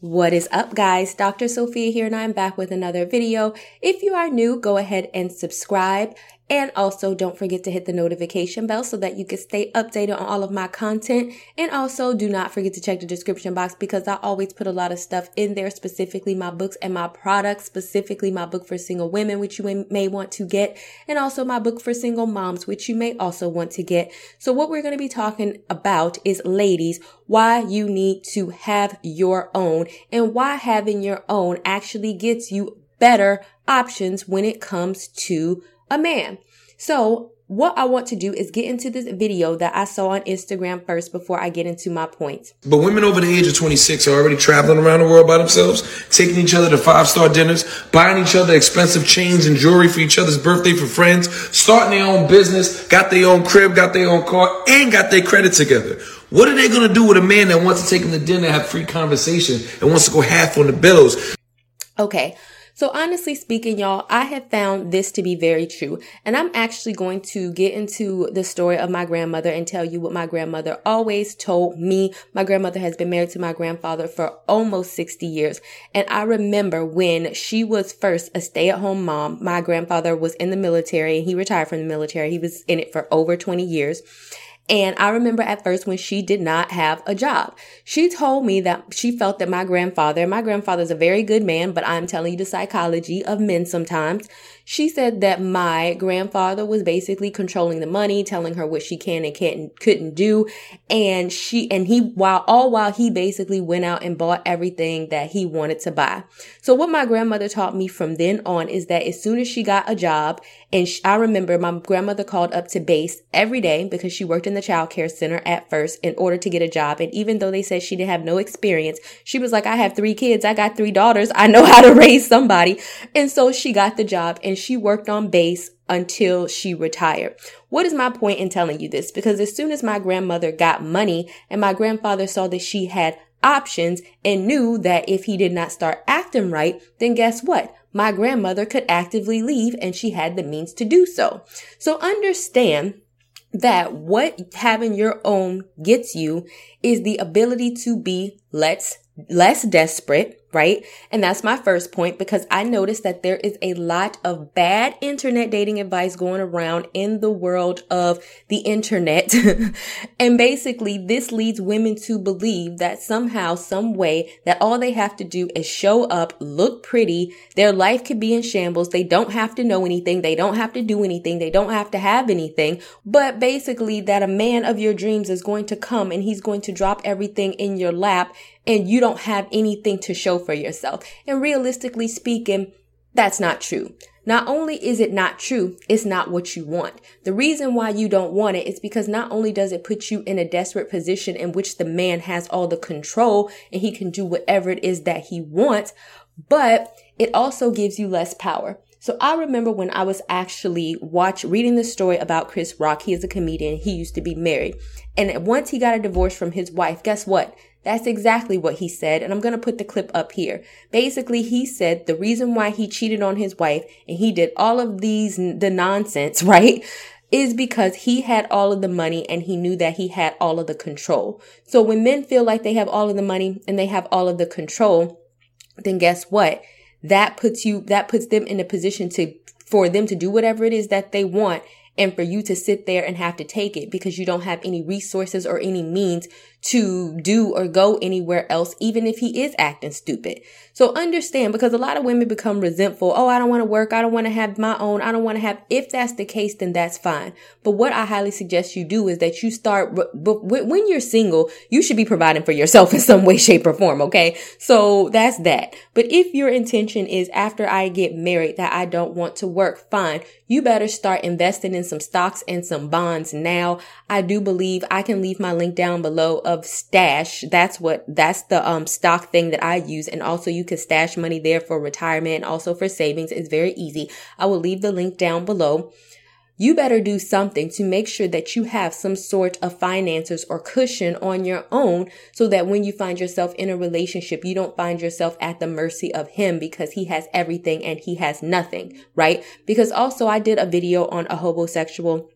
What is up guys? Dr. Sophia here and I'm back with another video. If you are new, go ahead and subscribe. And also don't forget to hit the notification bell so that you can stay updated on all of my content. And also do not forget to check the description box because I always put a lot of stuff in there, specifically my books and my products, specifically my book for single women, which you may want to get. And also my book for single moms, which you may also want to get. So what we're going to be talking about is ladies, why you need to have your own and why having your own actually gets you better options when it comes to a man. So what I want to do is get into this video that I saw on Instagram first before I get into my points. But women over the age of 26 are already traveling around the world by themselves, taking each other to five star dinners, buying each other expensive chains and jewelry for each other's birthday for friends, starting their own business, got their own crib, got their own car, and got their credit together. What are they going to do with a man that wants to take them to dinner, have free conversation, and wants to go half on the bills? Okay. So honestly speaking, y'all, I have found this to be very true. And I'm actually going to get into the story of my grandmother and tell you what my grandmother always told me. My grandmother has been married to my grandfather for almost 60 years. And I remember when she was first a stay at home mom, my grandfather was in the military and he retired from the military. He was in it for over 20 years. And I remember at first when she did not have a job, she told me that she felt that my grandfather, my grandfather's a very good man, but I'm telling you the psychology of men sometimes. She said that my grandfather was basically controlling the money, telling her what she can and can't, couldn't do. And she, and he, while all while he basically went out and bought everything that he wanted to buy. So what my grandmother taught me from then on is that as soon as she got a job, and she, I remember my grandmother called up to base every day because she worked in the child care center at first in order to get a job. And even though they said she didn't have no experience, she was like, I have three kids. I got three daughters. I know how to raise somebody. And so she got the job and she worked on base until she retired. What is my point in telling you this? Because as soon as my grandmother got money and my grandfather saw that she had options and knew that if he did not start acting right, then guess what? My grandmother could actively leave and she had the means to do so. So understand that what having your own gets you is the ability to be let's less desperate right? And that's my first point because I noticed that there is a lot of bad internet dating advice going around in the world of the internet. and basically this leads women to believe that somehow, some way that all they have to do is show up, look pretty. Their life could be in shambles. They don't have to know anything. They don't have to do anything. They don't have to have anything. But basically that a man of your dreams is going to come and he's going to drop everything in your lap and you don't have anything to show for yourself. And realistically speaking, that's not true. Not only is it not true, it's not what you want. The reason why you don't want it is because not only does it put you in a desperate position in which the man has all the control and he can do whatever it is that he wants, but it also gives you less power. So I remember when I was actually watch reading the story about Chris Rock. He is a comedian. He used to be married. And once he got a divorce from his wife, guess what? That's exactly what he said. And I'm to put the clip up here. Basically, he said the reason why he cheated on his wife and he did all of these, the nonsense, right? Is because he had all of the money and he knew that he had all of the control. So when men feel like they have all of the money and they have all of the control, then guess what? That puts you, that puts them in a position to, for them to do whatever it is that they want and for you to sit there and have to take it because you don't have any resources or any means to do or go anywhere else, even if he is acting stupid. So understand because a lot of women become resentful. Oh, I don't want to work. I don't want to have my own. I don't want to have. If that's the case, then that's fine. But what I highly suggest you do is that you start, but when you're single, you should be providing for yourself in some way, shape or form. Okay. So that's that. But if your intention is after I get married that I don't want to work, fine. You better start investing in some stocks and some bonds now. I do believe I can leave my link down below of stash. That's what, that's the, um, stock thing that I use. And also you can stash money there for retirement and also for savings. It's very easy. I will leave the link down below. You better do something to make sure that you have some sort of finances or cushion on your own so that when you find yourself in a relationship, you don't find yourself at the mercy of him because he has everything and he has nothing, right? Because also I did a video on a hobosexual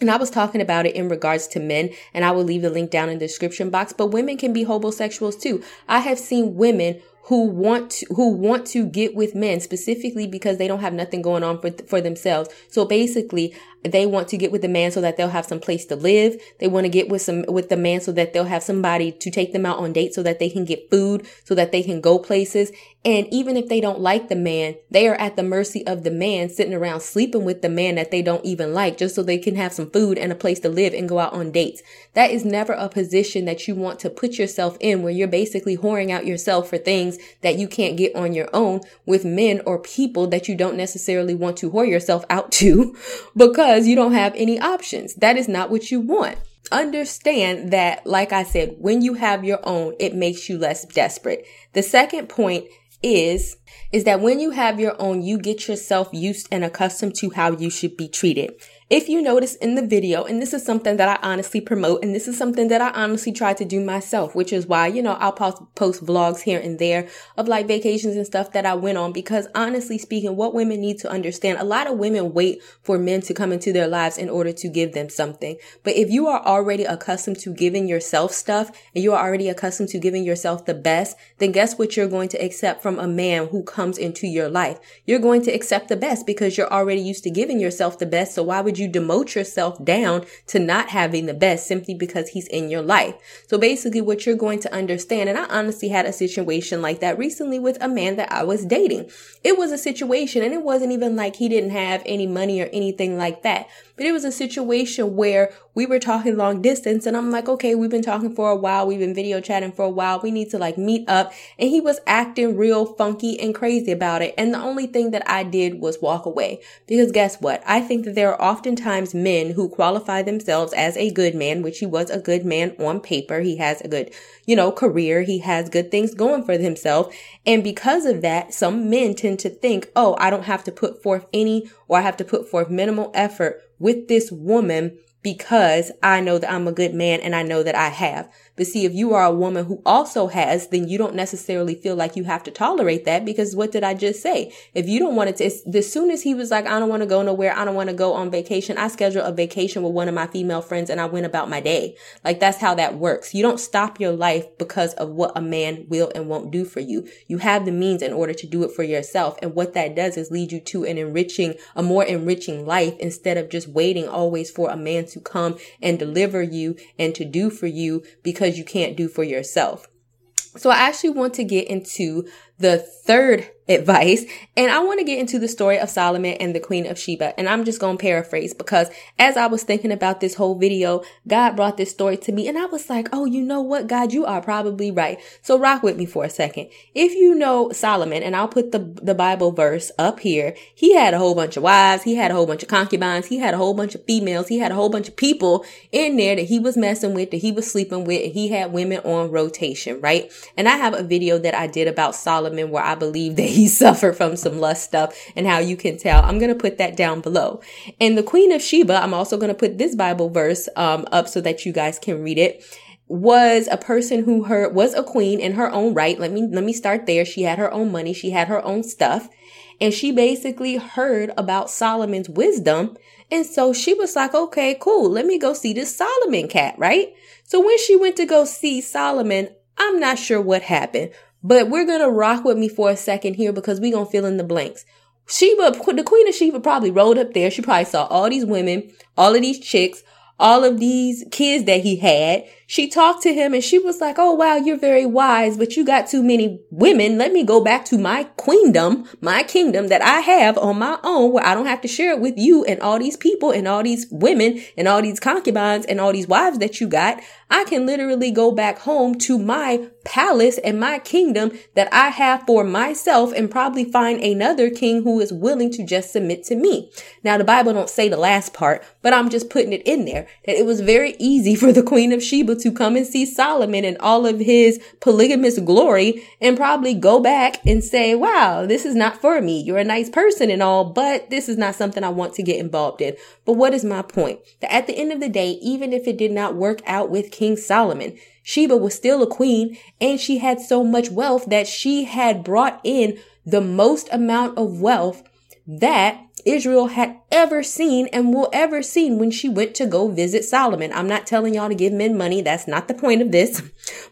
And I was talking about it in regards to men, and I will leave the link down in the description box, but women can be hobosexuals too. I have seen women who want to, who want to get with men specifically because they don't have nothing going on for, for themselves. So basically, they want to get with the man so that they'll have some place to live. They want to get with some, with the man so that they'll have somebody to take them out on dates so that they can get food, so that they can go places. And even if they don't like the man, they are at the mercy of the man sitting around sleeping with the man that they don't even like just so they can have some food and a place to live and go out on dates. That is never a position that you want to put yourself in where you're basically whoring out yourself for things that you can't get on your own with men or people that you don't necessarily want to whore yourself out to because you don't have any options. That is not what you want. Understand that, like I said, when you have your own, it makes you less desperate. The second point is, is that when you have your own, you get yourself used and accustomed to how you should be treated. If you notice in the video, and this is something that I honestly promote, and this is something that I honestly try to do myself, which is why, you know, I'll post, post vlogs here and there of like vacations and stuff that I went on, because honestly speaking, what women need to understand, a lot of women wait for men to come into their lives in order to give them something. But if you are already accustomed to giving yourself stuff, and you are already accustomed to giving yourself the best, then guess what you're going to accept from a man who comes into your life? You're going to accept the best because you're already used to giving yourself the best. So why would would you demote yourself down to not having the best simply because he's in your life? So basically what you're going to understand, and I honestly had a situation like that recently with a man that I was dating. It was a situation and it wasn't even like he didn't have any money or anything like that, but it was a situation where we were talking long distance and I'm like, okay, we've been talking for a while. We've been video chatting for a while. We need to like meet up. And he was acting real funky and crazy about it. And the only thing that I did was walk away because guess what? I think that there are oftentimes men who qualify themselves as a good man, which he was a good man on paper. He has a good, you know, career. He has good things going for himself. And because of that, some men tend to think, oh, I don't have to put forth any or I have to put forth minimal effort with this woman because I know that I'm a good man and I know that I have. But see, if you are a woman who also has, then you don't necessarily feel like you have to tolerate that because what did I just say? If you don't want it to, as soon as he was like, I don't want to go nowhere. I don't want to go on vacation. I scheduled a vacation with one of my female friends and I went about my day. Like that's how that works. You don't stop your life because of what a man will and won't do for you. You have the means in order to do it for yourself. And what that does is lead you to an enriching, a more enriching life instead of just waiting always for a man to come and deliver you and to do for you because because you can't do for yourself. So I actually want to get into the third advice. And I want to get into the story of Solomon and the Queen of Sheba. And I'm just going to paraphrase because as I was thinking about this whole video, God brought this story to me and I was like, oh, you know what, God, you are probably right. So rock with me for a second. If you know Solomon, and I'll put the, the Bible verse up here, he had a whole bunch of wives. He had a whole bunch of concubines. He had a whole bunch of females. He had a whole bunch of people in there that he was messing with, that he was sleeping with, and he had women on rotation, right? And I have a video that I did about Solomon where I believe that he suffered from some lust stuff and how you can tell. I'm going to put that down below. And the Queen of Sheba, I'm also going to put this Bible verse um, up so that you guys can read it was a person who her was a queen in her own right. Let me let me start there. She had her own money, she had her own stuff, and she basically heard about Solomon's wisdom. And so she was like, "Okay, cool. Let me go see this Solomon cat, right?" So when she went to go see Solomon, I'm not sure what happened, but we're to rock with me for a second here because we're to fill in the blanks. Sheba, the queen of Sheba probably rolled up there. She probably saw all these women, all of these chicks, all of these kids that he had. She talked to him and she was like, Oh, wow, you're very wise, but you got too many women. Let me go back to my queendom, my kingdom that I have on my own where I don't have to share it with you and all these people and all these women and all these concubines and all these wives that you got. I can literally go back home to my palace and my kingdom that I have for myself and probably find another king who is willing to just submit to me. Now, the Bible don't say the last part, but I'm just putting it in there that it was very easy for the queen of Sheba to come and see Solomon and all of his polygamous glory and probably go back and say, wow, this is not for me. You're a nice person and all, but this is not something I want to get involved in. But what is my point? That at the end of the day, even if it did not work out with King Solomon, Sheba was still a queen and she had so much wealth that she had brought in the most amount of wealth that Israel had ever seen and will ever see when she went to go visit Solomon. I'm not telling y'all to give men money. That's not the point of this,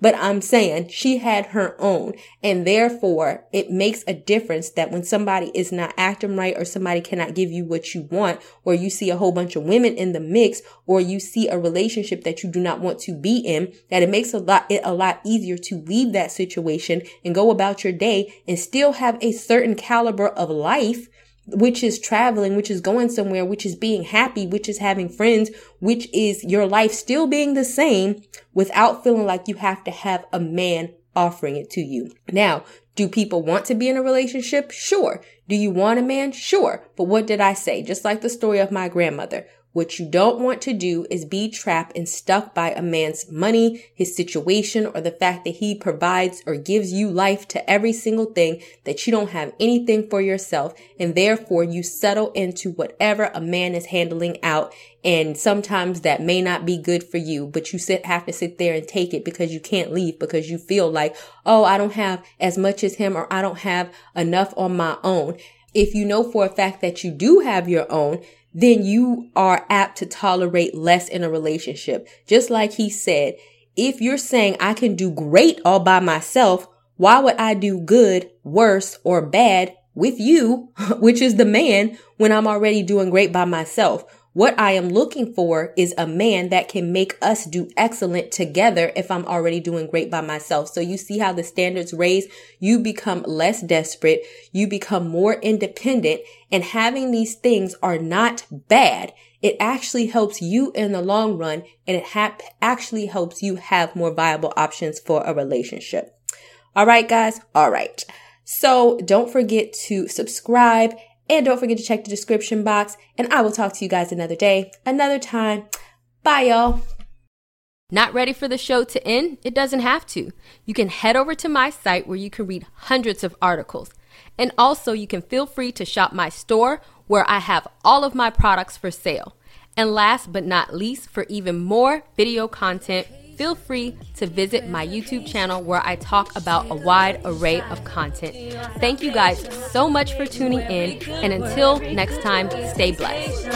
but I'm saying she had her own. And therefore it makes a difference that when somebody is not acting right or somebody cannot give you what you want, or you see a whole bunch of women in the mix, or you see a relationship that you do not want to be in, that it makes a lot, it a lot easier to leave that situation and go about your day and still have a certain caliber of life which is traveling, which is going somewhere, which is being happy, which is having friends, which is your life still being the same without feeling like you have to have a man offering it to you. Now, do people want to be in a relationship? Sure. Do you want a man? Sure. But what did I say? Just like the story of my grandmother. What you don't want to do is be trapped and stuck by a man's money, his situation, or the fact that he provides or gives you life to every single thing that you don't have anything for yourself. And therefore you settle into whatever a man is handling out. And sometimes that may not be good for you, but you sit, have to sit there and take it because you can't leave because you feel like, oh, I don't have as much as him or I don't have enough on my own. If you know for a fact that you do have your own, then you are apt to tolerate less in a relationship. Just like he said, if you're saying I can do great all by myself, why would I do good, worse, or bad with you, which is the man, when I'm already doing great by myself? What I am looking for is a man that can make us do excellent together if I'm already doing great by myself. So you see how the standards raise, you become less desperate, you become more independent, and having these things are not bad. It actually helps you in the long run and it ha- actually helps you have more viable options for a relationship. All right, guys. All right. So don't forget to subscribe and don't forget to check the description box. And I will talk to you guys another day, another time. Bye, y'all. Not ready for the show to end? It doesn't have to. You can head over to my site where you can read hundreds of articles. And also, you can feel free to shop my store where I have all of my products for sale. And last but not least, for even more video content, feel free to visit my YouTube channel where I talk about a wide array of content. Thank you guys so much for tuning in, and until next time, stay blessed.